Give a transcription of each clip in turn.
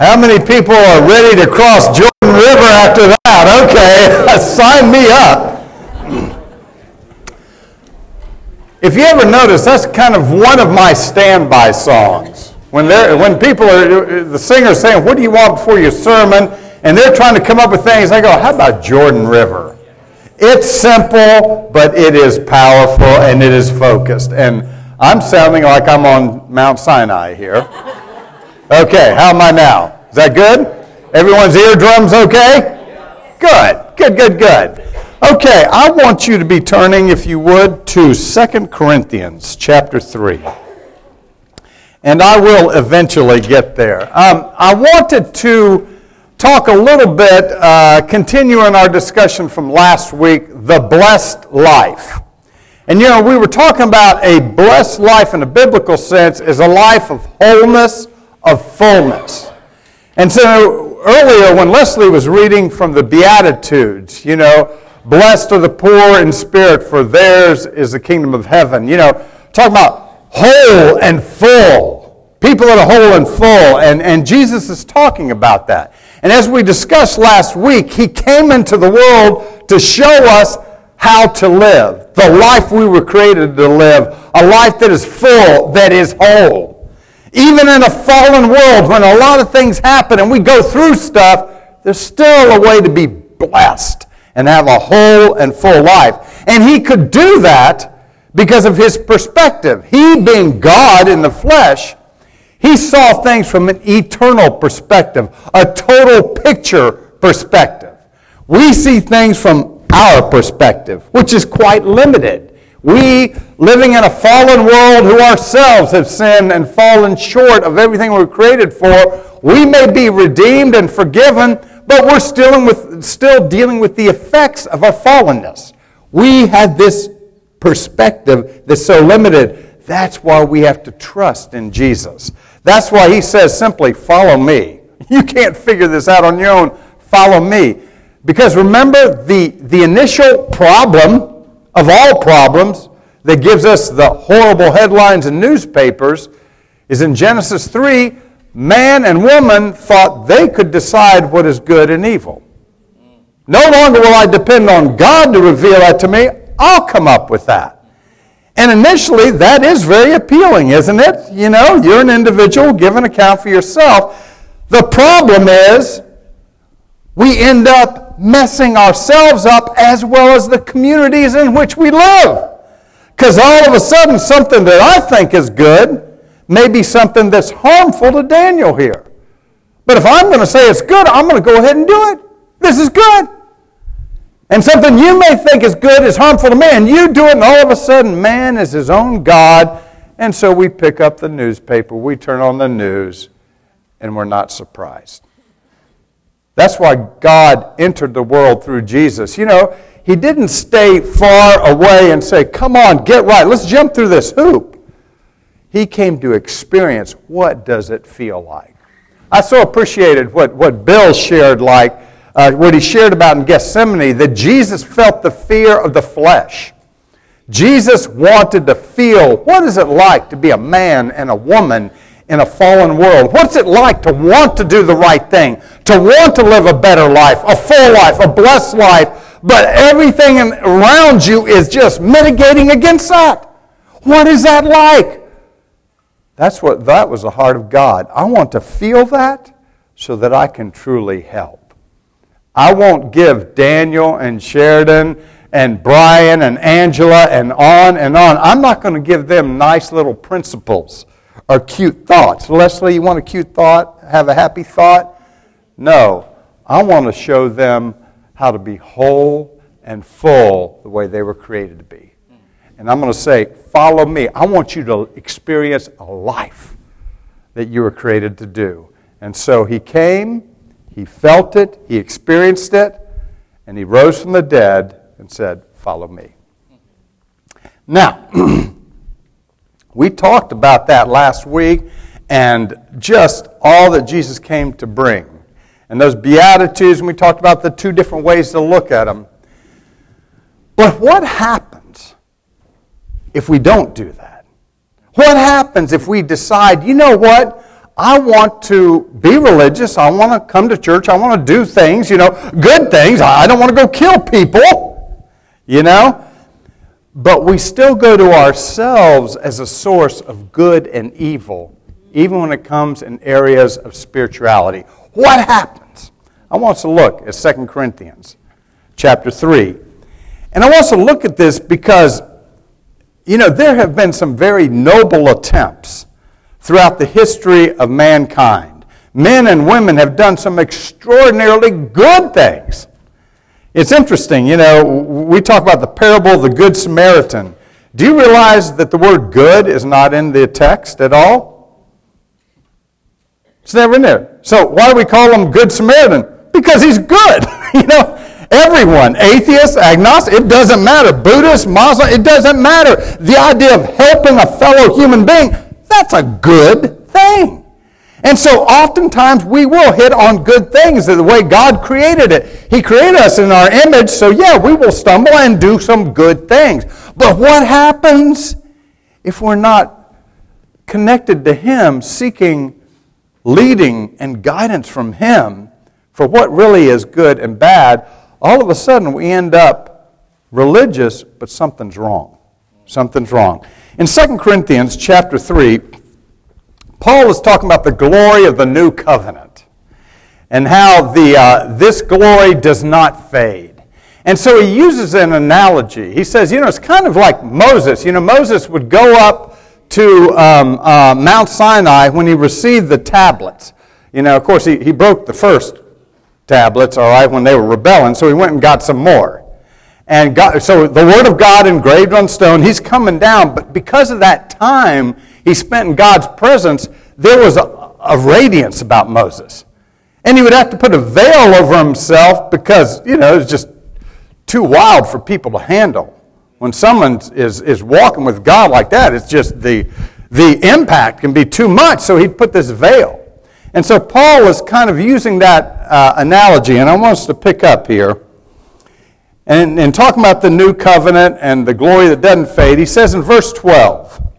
How many people are ready to cross Jordan River after that? Okay, sign me up. If you ever notice, that's kind of one of my standby songs. When, when people are, the singer's saying, What do you want before your sermon? And they're trying to come up with things, I go, How about Jordan River? It's simple, but it is powerful and it is focused. And I'm sounding like I'm on Mount Sinai here. Okay, how am I now? Is that good? Everyone's eardrums okay? Good, good, good, good. Okay, I want you to be turning, if you would, to 2 Corinthians chapter 3. And I will eventually get there. Um, I wanted to talk a little bit, uh, continuing our discussion from last week, the blessed life. And you know, we were talking about a blessed life in a biblical sense is a life of wholeness, of fullness. And so earlier, when Leslie was reading from the Beatitudes, you know, blessed are the poor in spirit, for theirs is the kingdom of heaven. You know, talking about whole and full. People that are whole and full. And, and Jesus is talking about that. And as we discussed last week, he came into the world to show us how to live. The life we were created to live. A life that is full, that is whole. Even in a fallen world, when a lot of things happen and we go through stuff, there's still a way to be blessed and have a whole and full life. And he could do that because of his perspective. He, being God in the flesh, he saw things from an eternal perspective, a total picture perspective. We see things from our perspective, which is quite limited. We, living in a fallen world who ourselves have sinned and fallen short of everything we were created for, we may be redeemed and forgiven, but we're still, with, still dealing with the effects of our fallenness. We have this perspective that's so limited. That's why we have to trust in Jesus. That's why he says simply, Follow me. You can't figure this out on your own. Follow me. Because remember, the, the initial problem of all problems that gives us the horrible headlines in newspapers is in Genesis 3 man and woman thought they could decide what is good and evil. No longer will I depend on God to reveal that to me. I'll come up with that. And initially, that is very appealing, isn't it? You know, you're an individual, give an account for yourself. The problem is, we end up messing ourselves up as well as the communities in which we live. Because all of a sudden, something that I think is good may be something that's harmful to Daniel here. But if I'm going to say it's good, I'm going to go ahead and do it. This is good. And something you may think is good is harmful to man. You do it, and all of a sudden, man is his own God. And so we pick up the newspaper, we turn on the news, and we're not surprised. That's why God entered the world through Jesus. You know, He didn't stay far away and say, Come on, get right, let's jump through this hoop. He came to experience what does it feel like. I so appreciated what, what Bill shared, like uh, what he shared about in Gethsemane, that Jesus felt the fear of the flesh. Jesus wanted to feel what is it like to be a man and a woman in a fallen world? What's it like to want to do the right thing, to want to live a better life, a full life, a blessed life, but everything around you is just mitigating against that? What is that like? That's what that was the heart of God. I want to feel that so that I can truly help. I won't give Daniel and Sheridan and Brian and Angela and on and on. I'm not going to give them nice little principles are cute thoughts. Leslie, you want a cute thought? Have a happy thought? No. I want to show them how to be whole and full the way they were created to be. And I'm going to say, follow me. I want you to experience a life that you were created to do. And so he came, he felt it, he experienced it, and he rose from the dead and said, Follow me. Now, We talked about that last week and just all that Jesus came to bring. And those Beatitudes, and we talked about the two different ways to look at them. But what happens if we don't do that? What happens if we decide, you know what? I want to be religious. I want to come to church. I want to do things, you know, good things. I don't want to go kill people, you know. But we still go to ourselves as a source of good and evil, even when it comes in areas of spirituality. What happens? I want us to look at 2 Corinthians chapter 3. And I want us to look at this because, you know, there have been some very noble attempts throughout the history of mankind. Men and women have done some extraordinarily good things. It's interesting, you know, we talk about the parable of the Good Samaritan. Do you realize that the word good is not in the text at all? It's never in there. So why do we call him Good Samaritan? Because he's good. you know, everyone, atheist, agnostic, it doesn't matter. Buddhist, Muslim, it doesn't matter. The idea of helping a fellow human being, that's a good thing. And so oftentimes we will hit on good things the way God created it. He created us in our image, so yeah, we will stumble and do some good things. But what happens if we're not connected to Him, seeking leading and guidance from Him for what really is good and bad? All of a sudden we end up religious, but something's wrong. Something's wrong. In 2 Corinthians chapter 3, Paul is talking about the glory of the new covenant and how the, uh, this glory does not fade. And so he uses an analogy. He says, you know, it's kind of like Moses. You know, Moses would go up to um, uh, Mount Sinai when he received the tablets. You know, of course, he, he broke the first tablets, all right, when they were rebelling, so he went and got some more. And God, so the Word of God engraved on stone, he's coming down, but because of that time, he spent in God's presence, there was a, a radiance about Moses. And he would have to put a veil over himself because, you know, it was just too wild for people to handle. When someone is, is walking with God like that, it's just the, the impact can be too much. So he'd put this veil. And so Paul is kind of using that uh, analogy, and I want us to pick up here. And, and talking about the new covenant and the glory that doesn't fade, he says in verse 12,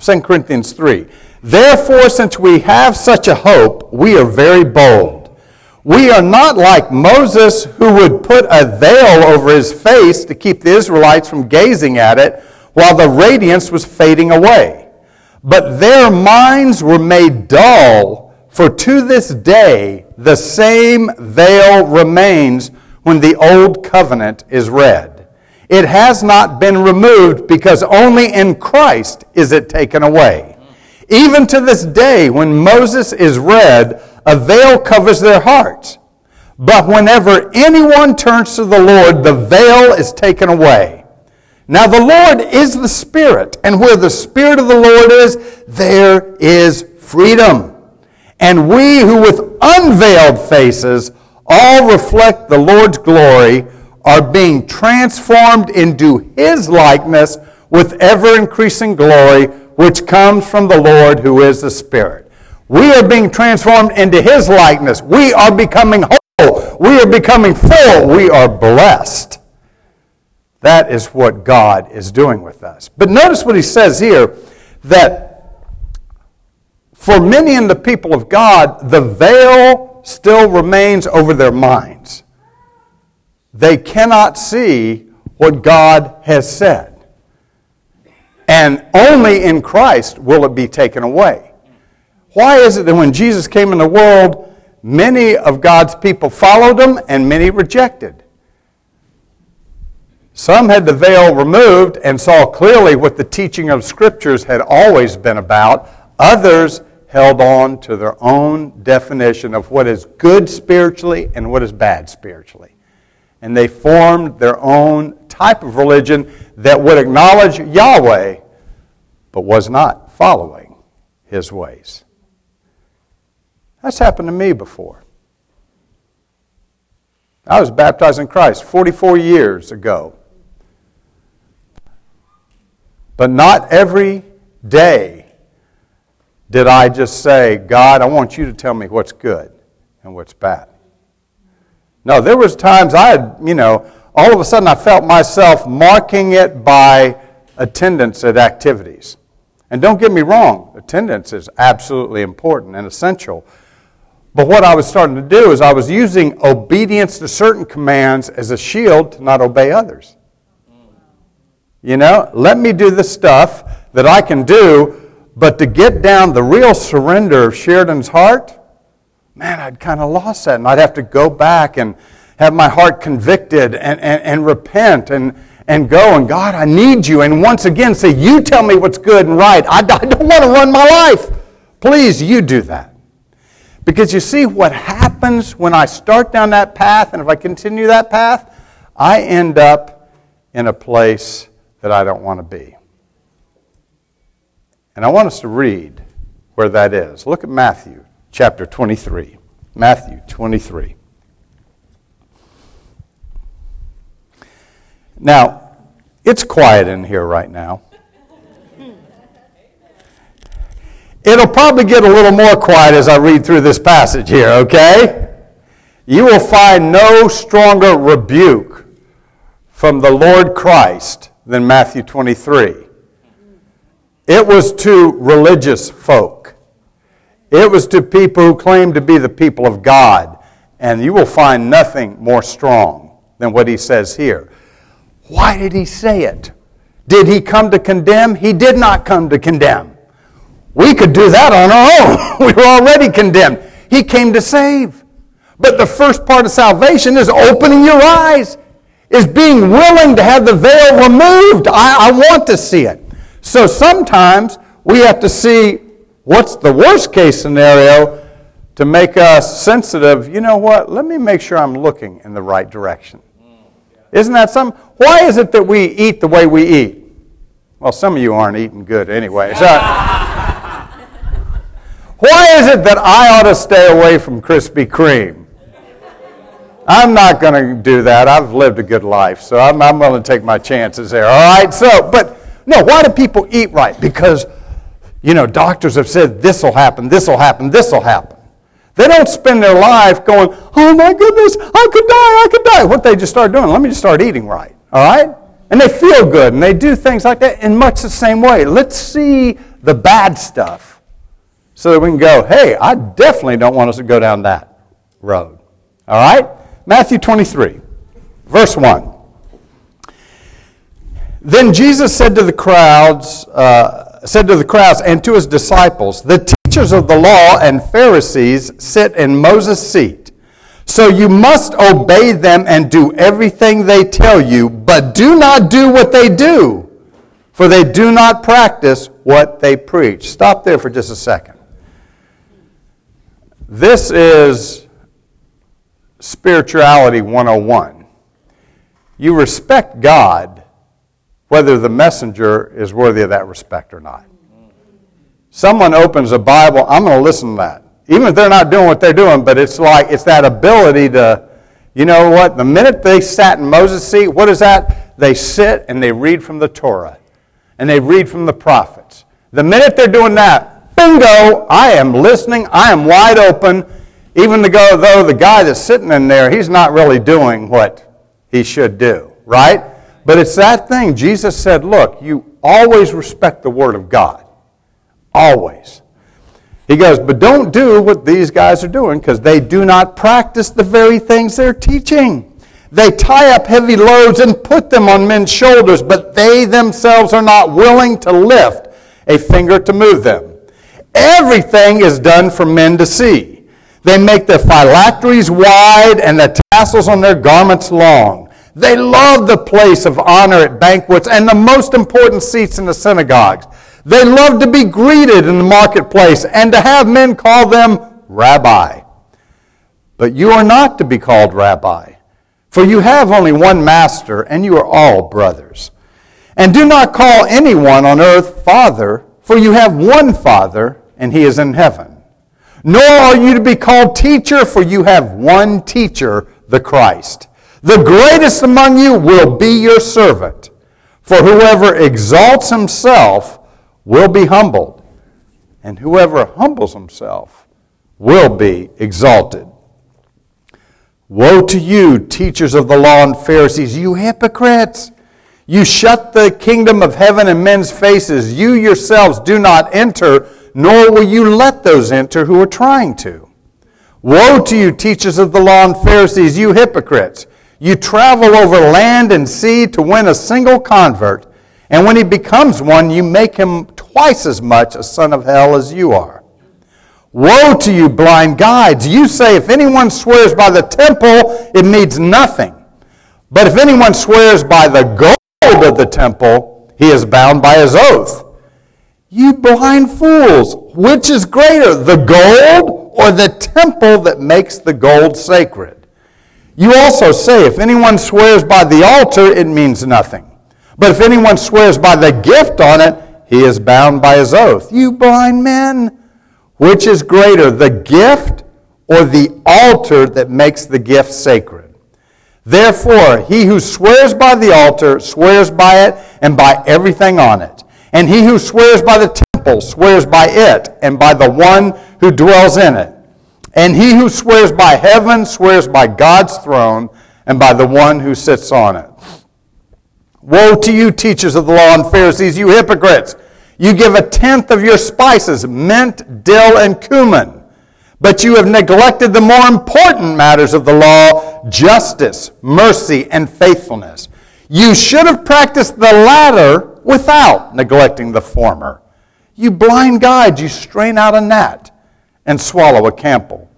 2 Corinthians 3. Therefore, since we have such a hope, we are very bold. We are not like Moses, who would put a veil over his face to keep the Israelites from gazing at it while the radiance was fading away. But their minds were made dull, for to this day the same veil remains when the old covenant is read. It has not been removed because only in Christ is it taken away. Even to this day, when Moses is read, a veil covers their hearts. But whenever anyone turns to the Lord, the veil is taken away. Now, the Lord is the Spirit, and where the Spirit of the Lord is, there is freedom. And we who with unveiled faces all reflect the Lord's glory are being transformed into his likeness with ever increasing glory, which comes from the Lord who is the Spirit. We are being transformed into his likeness. We are becoming whole. We are becoming full. We are blessed. That is what God is doing with us. But notice what he says here that for many in the people of God, the veil still remains over their minds they cannot see what God has said. And only in Christ will it be taken away. Why is it that when Jesus came in the world, many of God's people followed him and many rejected? Some had the veil removed and saw clearly what the teaching of scriptures had always been about. Others held on to their own definition of what is good spiritually and what is bad spiritually and they formed their own type of religion that would acknowledge Yahweh but was not following his ways. That's happened to me before. I was baptized in Christ 44 years ago. But not every day did I just say, God, I want you to tell me what's good and what's bad. No, there was times I had, you know, all of a sudden I felt myself marking it by attendance at activities. And don't get me wrong, attendance is absolutely important and essential. But what I was starting to do is I was using obedience to certain commands as a shield to not obey others. You know, let me do the stuff that I can do, but to get down the real surrender of Sheridan's heart, man, I'd kind of lost that. And I'd have to go back and have my heart convicted and, and, and repent and, and go and God, I need you. And once again say, You tell me what's good and right. I, I don't want to run my life. Please, you do that. Because you see what happens when I start down that path, and if I continue that path, I end up in a place that I don't want to be. And I want us to read where that is. Look at Matthew chapter 23. Matthew 23. Now, it's quiet in here right now. It'll probably get a little more quiet as I read through this passage here, okay? You will find no stronger rebuke from the Lord Christ than Matthew 23. It was to religious folk. It was to people who claimed to be the people of God. And you will find nothing more strong than what he says here. Why did he say it? Did he come to condemn? He did not come to condemn. We could do that on our own. we were already condemned. He came to save. But the first part of salvation is opening your eyes, is being willing to have the veil removed. I, I want to see it. So sometimes we have to see what's the worst case scenario to make us sensitive. You know what? Let me make sure I'm looking in the right direction. Isn't that something? Why is it that we eat the way we eat? Well, some of you aren't eating good anyway. So. Why is it that I ought to stay away from Krispy Kreme? I'm not going to do that. I've lived a good life, so I'm, I'm going to take my chances there. All right? So, but no, why do people eat right? Because, you know, doctors have said this will happen, this will happen, this will happen. They don't spend their life going, oh my goodness, I could die, I could die. What they just start doing, let me just start eating right. All right? And they feel good and they do things like that in much the same way. Let's see the bad stuff so that we can go, hey, I definitely don't want us to go down that road. All right? Matthew 23, verse 1. Then Jesus said to the crowds, uh, said to the crowds and to his disciples, The teachers of the law and Pharisees sit in Moses' seat. So you must obey them and do everything they tell you, but do not do what they do, for they do not practice what they preach. Stop there for just a second. This is spirituality 101. You respect God whether the messenger is worthy of that respect or not. Someone opens a Bible, I'm going to listen to that. Even if they're not doing what they're doing, but it's like, it's that ability to, you know what? The minute they sat in Moses' seat, what is that? They sit and they read from the Torah and they read from the prophets. The minute they're doing that, Bingo! I am listening. I am wide open. Even though the guy that's sitting in there, he's not really doing what he should do, right? But it's that thing. Jesus said, look, you always respect the Word of God. Always. He goes, but don't do what these guys are doing because they do not practice the very things they're teaching. They tie up heavy loads and put them on men's shoulders, but they themselves are not willing to lift a finger to move them. Everything is done for men to see. They make their phylacteries wide and the tassels on their garments long. They love the place of honor at banquets and the most important seats in the synagogues. They love to be greeted in the marketplace and to have men call them rabbi. But you are not to be called rabbi, for you have only one master and you are all brothers. And do not call anyone on earth father, for you have one father and he is in heaven. Nor are you to be called teacher, for you have one teacher, the Christ. The greatest among you will be your servant. For whoever exalts himself will be humbled, and whoever humbles himself will be exalted. Woe to you, teachers of the law and Pharisees, you hypocrites! You shut the kingdom of heaven in men's faces. You yourselves do not enter, nor will you let those enter who are trying to. Woe to you, teachers of the law and Pharisees, you hypocrites! You travel over land and sea to win a single convert, and when he becomes one, you make him twice as much a son of hell as you are. Woe to you, blind guides! You say, if anyone swears by the temple, it means nothing. But if anyone swears by the gold, of the temple, he is bound by his oath. You blind fools, which is greater, the gold or the temple that makes the gold sacred? You also say, if anyone swears by the altar, it means nothing. But if anyone swears by the gift on it, he is bound by his oath. You blind men, which is greater, the gift or the altar that makes the gift sacred? Therefore, he who swears by the altar swears by it and by everything on it. And he who swears by the temple swears by it and by the one who dwells in it. And he who swears by heaven swears by God's throne and by the one who sits on it. Woe to you, teachers of the law and Pharisees, you hypocrites! You give a tenth of your spices, mint, dill, and cumin but you have neglected the more important matters of the law justice, mercy, and faithfulness. You should have practiced the latter without neglecting the former. You blind guides, you strain out a gnat and swallow a camel.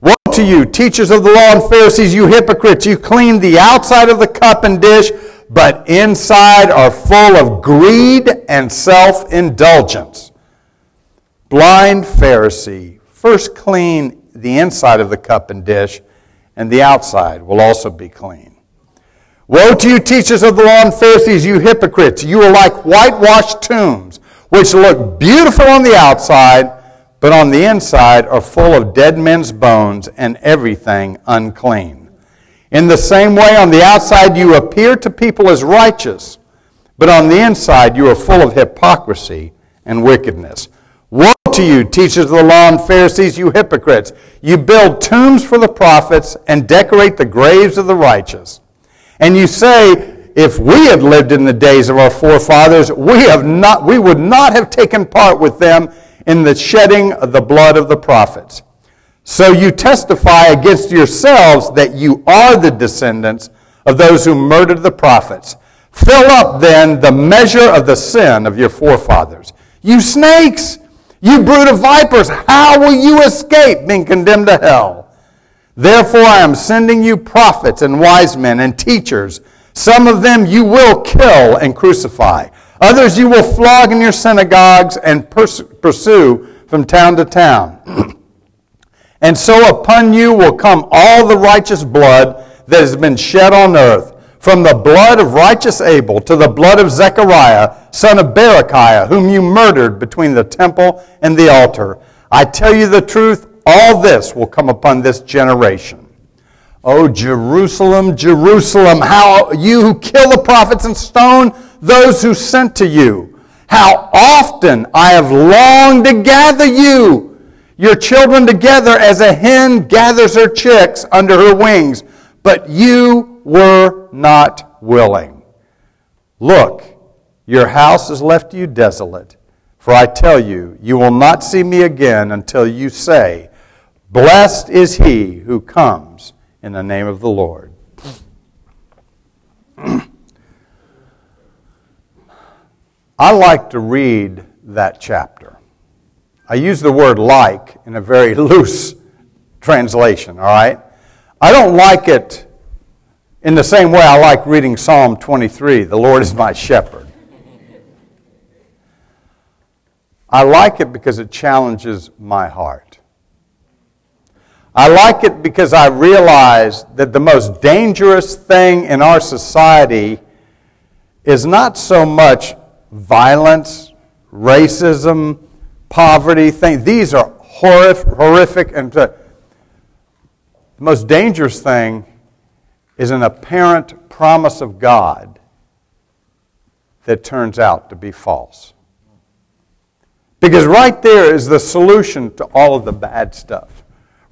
Woe to you, teachers of the law and Pharisees, you hypocrites! You clean the outside of the cup and dish, but inside are full of greed and self indulgence. Blind Pharisee, First, clean the inside of the cup and dish, and the outside will also be clean. Woe to you, teachers of the law and Pharisees, you hypocrites! You are like whitewashed tombs, which look beautiful on the outside, but on the inside are full of dead men's bones and everything unclean. In the same way, on the outside you appear to people as righteous, but on the inside you are full of hypocrisy and wickedness. Woe to you, teachers of the law and Pharisees, you hypocrites! You build tombs for the prophets and decorate the graves of the righteous. And you say, if we had lived in the days of our forefathers, we, have not, we would not have taken part with them in the shedding of the blood of the prophets. So you testify against yourselves that you are the descendants of those who murdered the prophets. Fill up then the measure of the sin of your forefathers. You snakes! You brood of vipers, how will you escape being condemned to hell? Therefore, I am sending you prophets and wise men and teachers. Some of them you will kill and crucify. Others you will flog in your synagogues and pers- pursue from town to town. and so upon you will come all the righteous blood that has been shed on earth from the blood of righteous Abel to the blood of Zechariah, son of Berechiah, whom you murdered between the temple and the altar. I tell you the truth, all this will come upon this generation. O Jerusalem, Jerusalem, how you who kill the prophets and stone those who sent to you. How often I have longed to gather you, your children together as a hen gathers her chicks under her wings, but you were not willing. Look, your house has left you desolate. For I tell you, you will not see me again until you say, Blessed is he who comes in the name of the Lord. I like to read that chapter. I use the word like in a very loose translation, all right? I don't like it in the same way, I like reading Psalm 23 The Lord is my shepherd. I like it because it challenges my heart. I like it because I realize that the most dangerous thing in our society is not so much violence, racism, poverty, things. These are horrific, horrific and uh, the most dangerous thing is an apparent promise of God that turns out to be false. Because right there is the solution to all of the bad stuff.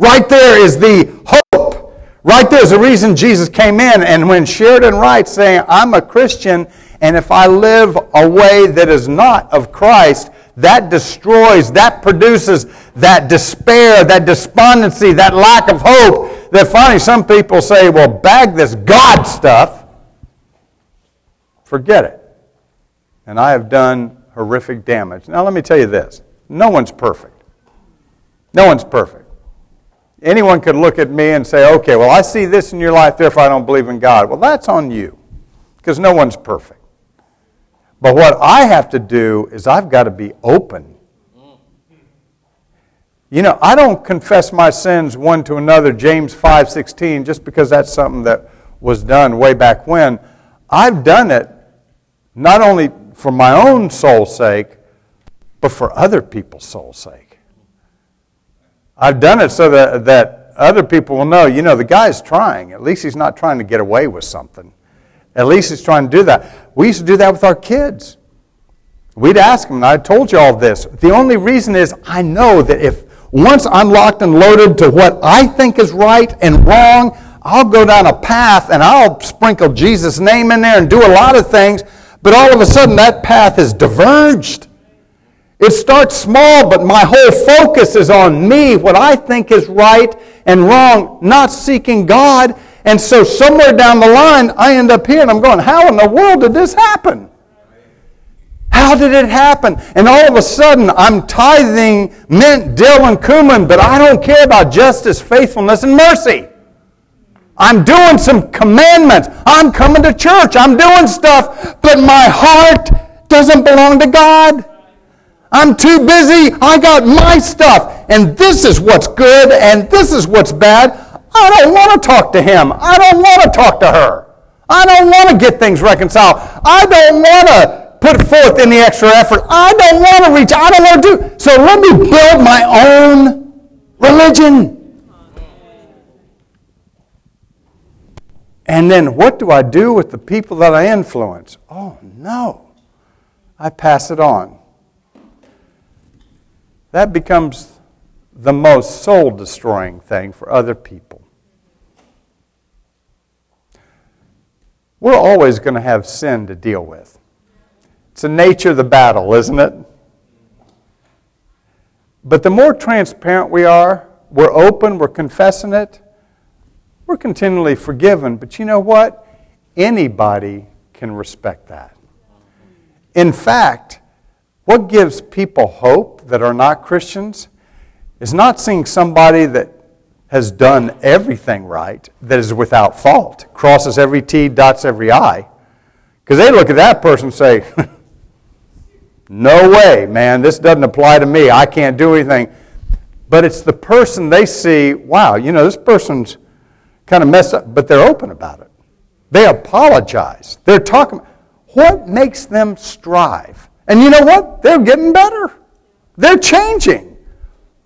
Right there is the hope. Right there's the reason Jesus came in. And when Sheridan writes saying, I'm a Christian, and if I live a way that is not of Christ, that destroys, that produces that despair, that despondency, that lack of hope. That finally some people say, well, bag this God stuff. Forget it. And I have done horrific damage. Now, let me tell you this no one's perfect. No one's perfect. Anyone could look at me and say, okay, well, I see this in your life, therefore I don't believe in God. Well, that's on you, because no one's perfect. But what I have to do is I've got to be open. You know, I don't confess my sins one to another, James 5:16, just because that's something that was done way back when. I've done it not only for my own soul's sake, but for other people's soul's sake. I've done it so that, that other people will know, you know, the guy's trying. At least he's not trying to get away with something. At least he's trying to do that. We used to do that with our kids. We'd ask them, and I told you all this. The only reason is I know that if once I'm locked and loaded to what I think is right and wrong, I'll go down a path and I'll sprinkle Jesus' name in there and do a lot of things, but all of a sudden that path is diverged. It starts small, but my whole focus is on me, what I think is right and wrong, not seeking God. And so somewhere down the line, I end up here and I'm going, how in the world did this happen? How did it happen? And all of a sudden, I'm tithing mint, dill, and cumin, but I don't care about justice, faithfulness, and mercy. I'm doing some commandments. I'm coming to church. I'm doing stuff, but my heart doesn't belong to God. I'm too busy. I got my stuff. And this is what's good and this is what's bad. I don't want to talk to him. I don't want to talk to her. I don't want to get things reconciled. I don't want to put forth any extra effort. I don't want to reach. I don't want to do. So let me build my own religion. And then what do I do with the people that I influence? Oh, no. I pass it on. That becomes the most soul destroying thing for other people. We're always going to have sin to deal with. It's the nature of the battle, isn't it? But the more transparent we are, we're open, we're confessing it, we're continually forgiven. But you know what? Anybody can respect that. In fact, what gives people hope that are not Christians is not seeing somebody that has done everything right, that is without fault, crosses every T, dots every I. Because they look at that person and say, No way, man, this doesn't apply to me. I can't do anything. But it's the person they see, wow, you know, this person's kind of messed up, but they're open about it. They apologize. They're talking. What makes them strive? And you know what? They're getting better. They're changing.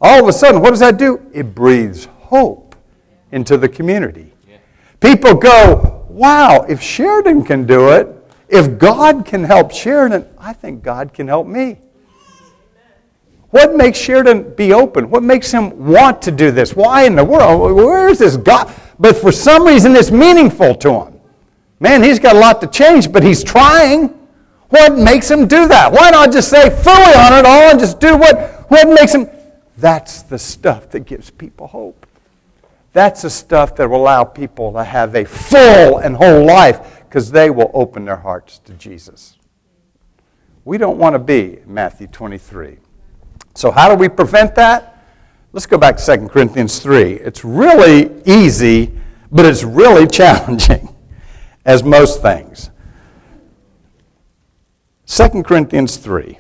All of a sudden, what does that do? It breathes hope into the community. People go, wow, if Sheridan can do it, if God can help Sheridan, I think God can help me. What makes Sheridan be open? What makes him want to do this? Why in the world? Where is this God? But for some reason, it's meaningful to him. Man, he's got a lot to change, but he's trying. What makes him do that? Why not just say fully on it all and just do what, what makes him? That's the stuff that gives people hope. That's the stuff that will allow people to have a full and whole life because they will open their hearts to Jesus. We don't want to be Matthew 23. So, how do we prevent that? Let's go back to 2 Corinthians 3. It's really easy, but it's really challenging, as most things. 2 Corinthians 3.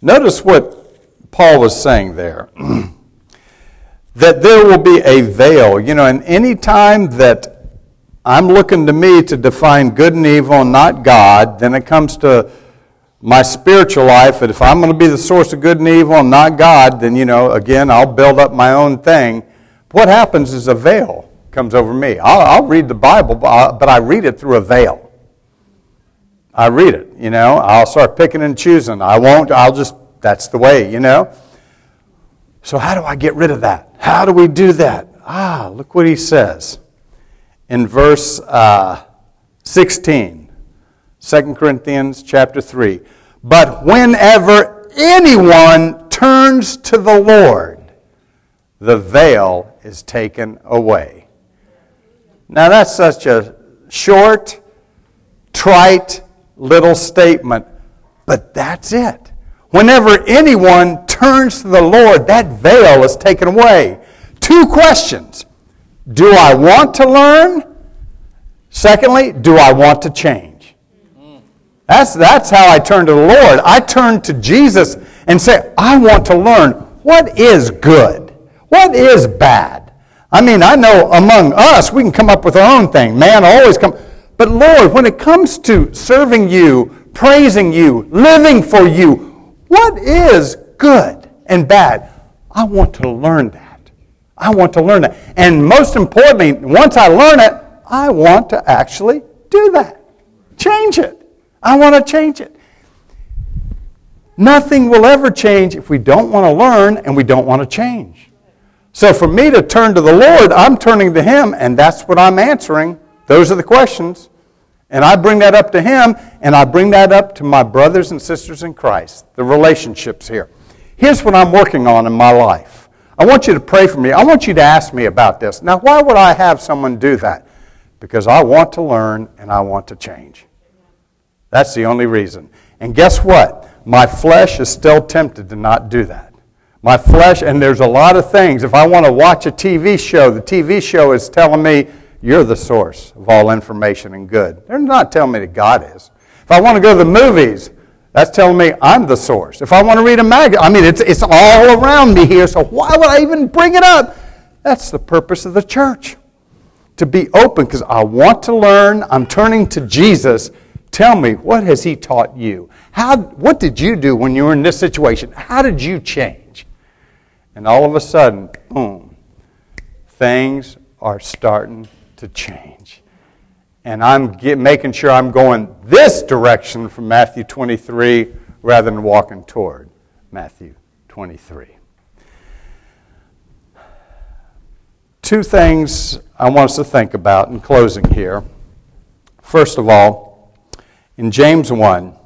Notice what Paul was saying there. that there will be a veil. You know, and any time that I'm looking to me to define good and evil and not God, then it comes to my spiritual life. And if I'm going to be the source of good and evil and not God, then, you know, again, I'll build up my own thing. What happens is a veil comes over me. I'll, I'll read the Bible, but I read it through a veil. I read it, you know. I'll start picking and choosing. I won't, I'll just, that's the way, you know. So, how do I get rid of that? How do we do that? Ah, look what he says in verse uh, 16, 2 Corinthians chapter 3. But whenever anyone turns to the Lord, the veil is taken away. Now, that's such a short, trite little statement, but that's it. Whenever anyone turns to the Lord, that veil is taken away. Two questions Do I want to learn? Secondly, do I want to change? That's, that's how I turn to the Lord. I turn to Jesus and say, I want to learn what is good, what is bad. I mean, I know among us, we can come up with our own thing. Man always come. But Lord, when it comes to serving you, praising you, living for you, what is good and bad? I want to learn that. I want to learn that. And most importantly, once I learn it, I want to actually do that. Change it. I want to change it. Nothing will ever change if we don't want to learn and we don't want to change. So for me to turn to the Lord, I'm turning to Him, and that's what I'm answering. Those are the questions. And I bring that up to Him, and I bring that up to my brothers and sisters in Christ, the relationships here. Here's what I'm working on in my life. I want you to pray for me. I want you to ask me about this. Now, why would I have someone do that? Because I want to learn and I want to change. That's the only reason. And guess what? My flesh is still tempted to not do that. My flesh, and there's a lot of things. If I want to watch a TV show, the TV show is telling me you're the source of all information and good. They're not telling me that God is. If I want to go to the movies, that's telling me I'm the source. If I want to read a magazine, I mean, it's, it's all around me here, so why would I even bring it up? That's the purpose of the church. To be open, because I want to learn. I'm turning to Jesus. Tell me, what has He taught you? How, what did you do when you were in this situation? How did you change? And all of a sudden, boom, things are starting to change. And I'm get, making sure I'm going this direction from Matthew 23 rather than walking toward Matthew 23. Two things I want us to think about in closing here. First of all, in James 1,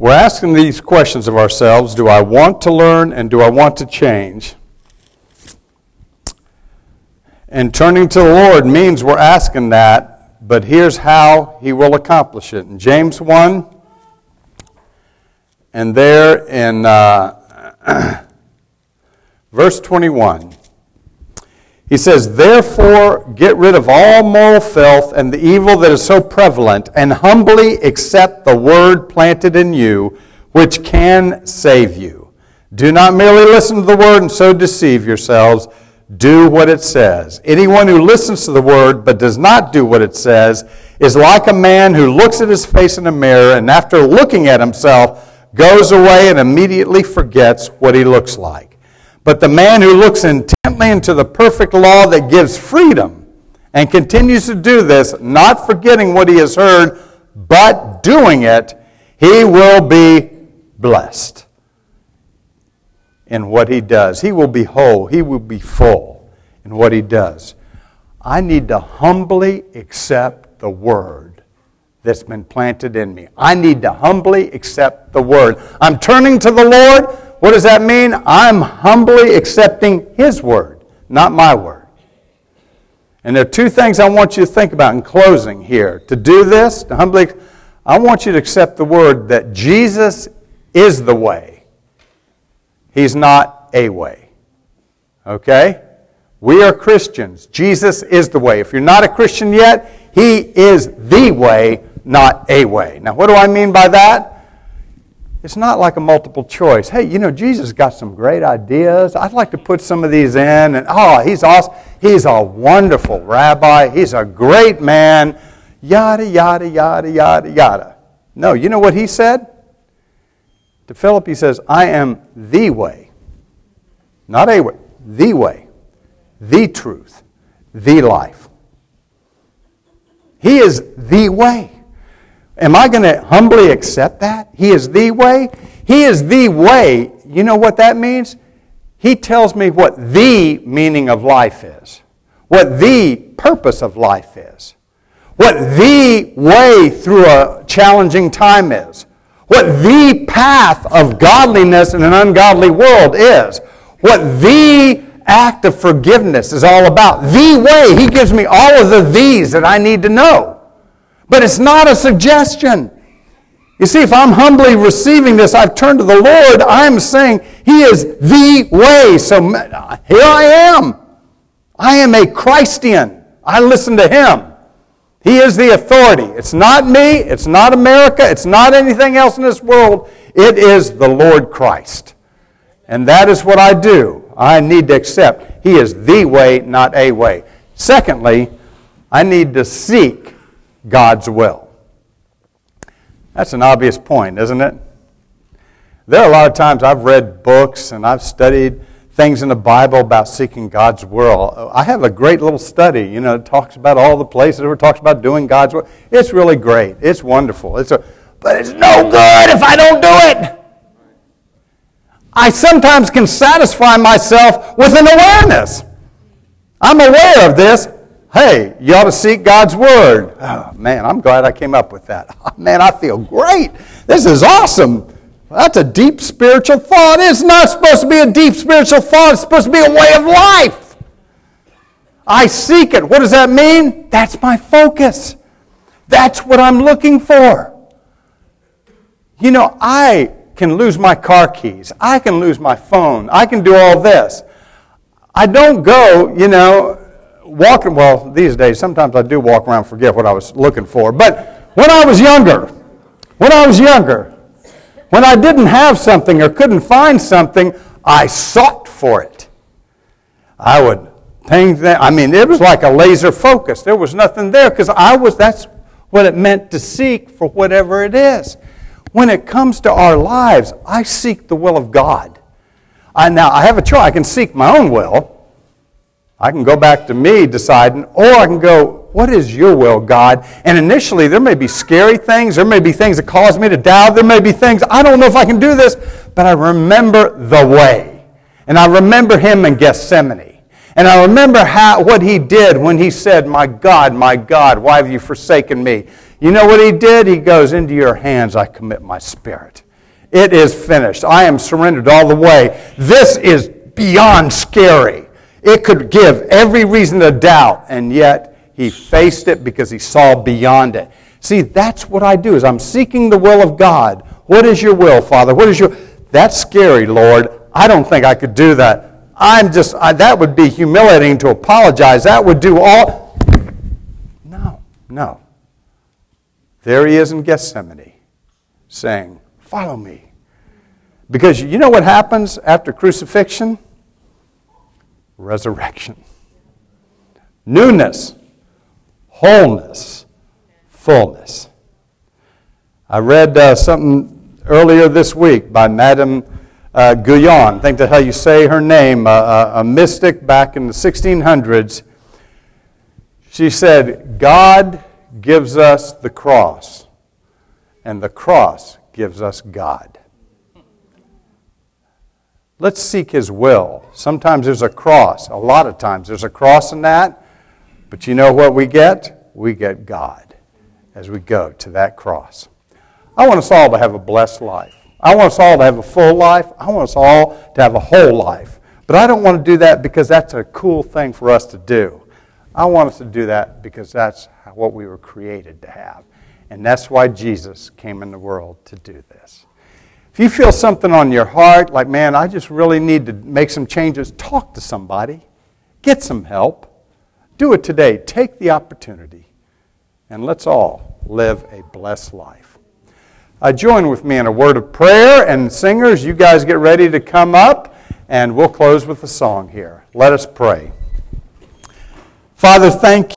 We're asking these questions of ourselves Do I want to learn and do I want to change? And turning to the Lord means we're asking that, but here's how He will accomplish it. In James 1, and there in uh, verse 21, he says, Therefore, get rid of all moral filth and the evil that is so prevalent, and humbly accept the word planted in you, which can save you. Do not merely listen to the word and so deceive yourselves. Do what it says. Anyone who listens to the word but does not do what it says is like a man who looks at his face in a mirror and after looking at himself goes away and immediately forgets what he looks like. But the man who looks intently into the perfect law that gives freedom and continues to do this, not forgetting what he has heard, but doing it, he will be blessed in what he does. He will be whole, he will be full in what he does. I need to humbly accept the word that's been planted in me. I need to humbly accept the word. I'm turning to the Lord. What does that mean? I'm humbly accepting His word, not my word. And there are two things I want you to think about in closing here. To do this, to humbly, I want you to accept the word that Jesus is the way. He's not a way. Okay? We are Christians. Jesus is the way. If you're not a Christian yet, He is the way, not a way. Now, what do I mean by that? It's not like a multiple choice. Hey, you know, Jesus got some great ideas. I'd like to put some of these in. And oh, he's awesome. He's a wonderful rabbi. He's a great man. Yada, yada, yada, yada, yada. No, you know what he said? To Philip, he says, I am the way. Not a way, the way, the truth, the life. He is the way. Am I going to humbly accept that? He is the way? He is the way. You know what that means? He tells me what the meaning of life is, what the purpose of life is, what the way through a challenging time is, what the path of godliness in an ungodly world is, what the act of forgiveness is all about. The way. He gives me all of the these that I need to know. But it's not a suggestion. You see, if I'm humbly receiving this, I've turned to the Lord, I'm saying He is the way. So here I am. I am a Christian. I listen to Him. He is the authority. It's not me, it's not America, it's not anything else in this world. It is the Lord Christ. And that is what I do. I need to accept He is the way, not a way. Secondly, I need to seek God's will. That's an obvious point, isn't it? There are a lot of times I've read books and I've studied things in the Bible about seeking God's will. I have a great little study, you know, it talks about all the places where it talks about doing God's will. It's really great. It's wonderful. It's a, but it's no good if I don't do it. I sometimes can satisfy myself with an awareness. I'm aware of this. Hey, you ought to seek God's word. Oh, man, I'm glad I came up with that. Oh, man, I feel great. This is awesome. That's a deep spiritual thought. It's not supposed to be a deep spiritual thought, it's supposed to be a way of life. I seek it. What does that mean? That's my focus. That's what I'm looking for. You know, I can lose my car keys. I can lose my phone. I can do all this. I don't go, you know, walking. Well, these days, sometimes I do walk around forget what I was looking for. But when I was younger, when I was younger, when I didn't have something or couldn't find something, I sought for it. I would think that, I mean, it was like a laser focus. There was nothing there because I was, that's what it meant to seek for whatever it is. When it comes to our lives, I seek the will of God. I, now, I have a choice. I can seek my own will. I can go back to me deciding, or I can go, what is your will, God? And initially, there may be scary things. There may be things that cause me to doubt. There may be things, I don't know if I can do this, but I remember the way. And I remember him in Gethsemane. And I remember how, what he did when he said, My God, my God, why have you forsaken me? You know what he did? He goes, Into your hands I commit my spirit. It is finished. I am surrendered all the way. This is beyond scary. It could give every reason to doubt, and yet he faced it because he saw beyond it. See, that's what I do is I'm seeking the will of God. What is your will, Father? What is your That's scary, Lord. I don't think I could do that. I'm just I, that would be humiliating to apologize. That would do all No, no. There he is in Gethsemane saying, "Follow me." Because you know what happens after crucifixion? Resurrection. Newness wholeness, fullness. I read uh, something earlier this week by Madame uh, Guyon. I think that's how you say her name, uh, a mystic back in the 1600s. She said, God gives us the cross, and the cross gives us God. Let's seek His will. Sometimes there's a cross. A lot of times there's a cross in that. But you know what we get? We get God as we go to that cross. I want us all to have a blessed life. I want us all to have a full life. I want us all to have a whole life. But I don't want to do that because that's a cool thing for us to do. I want us to do that because that's what we were created to have. And that's why Jesus came in the world to do this. You feel something on your heart, like, man, I just really need to make some changes, talk to somebody, get some help. Do it today. Take the opportunity. And let's all live a blessed life. Uh, join with me in a word of prayer. And singers, you guys get ready to come up. And we'll close with a song here. Let us pray. Father, thank you.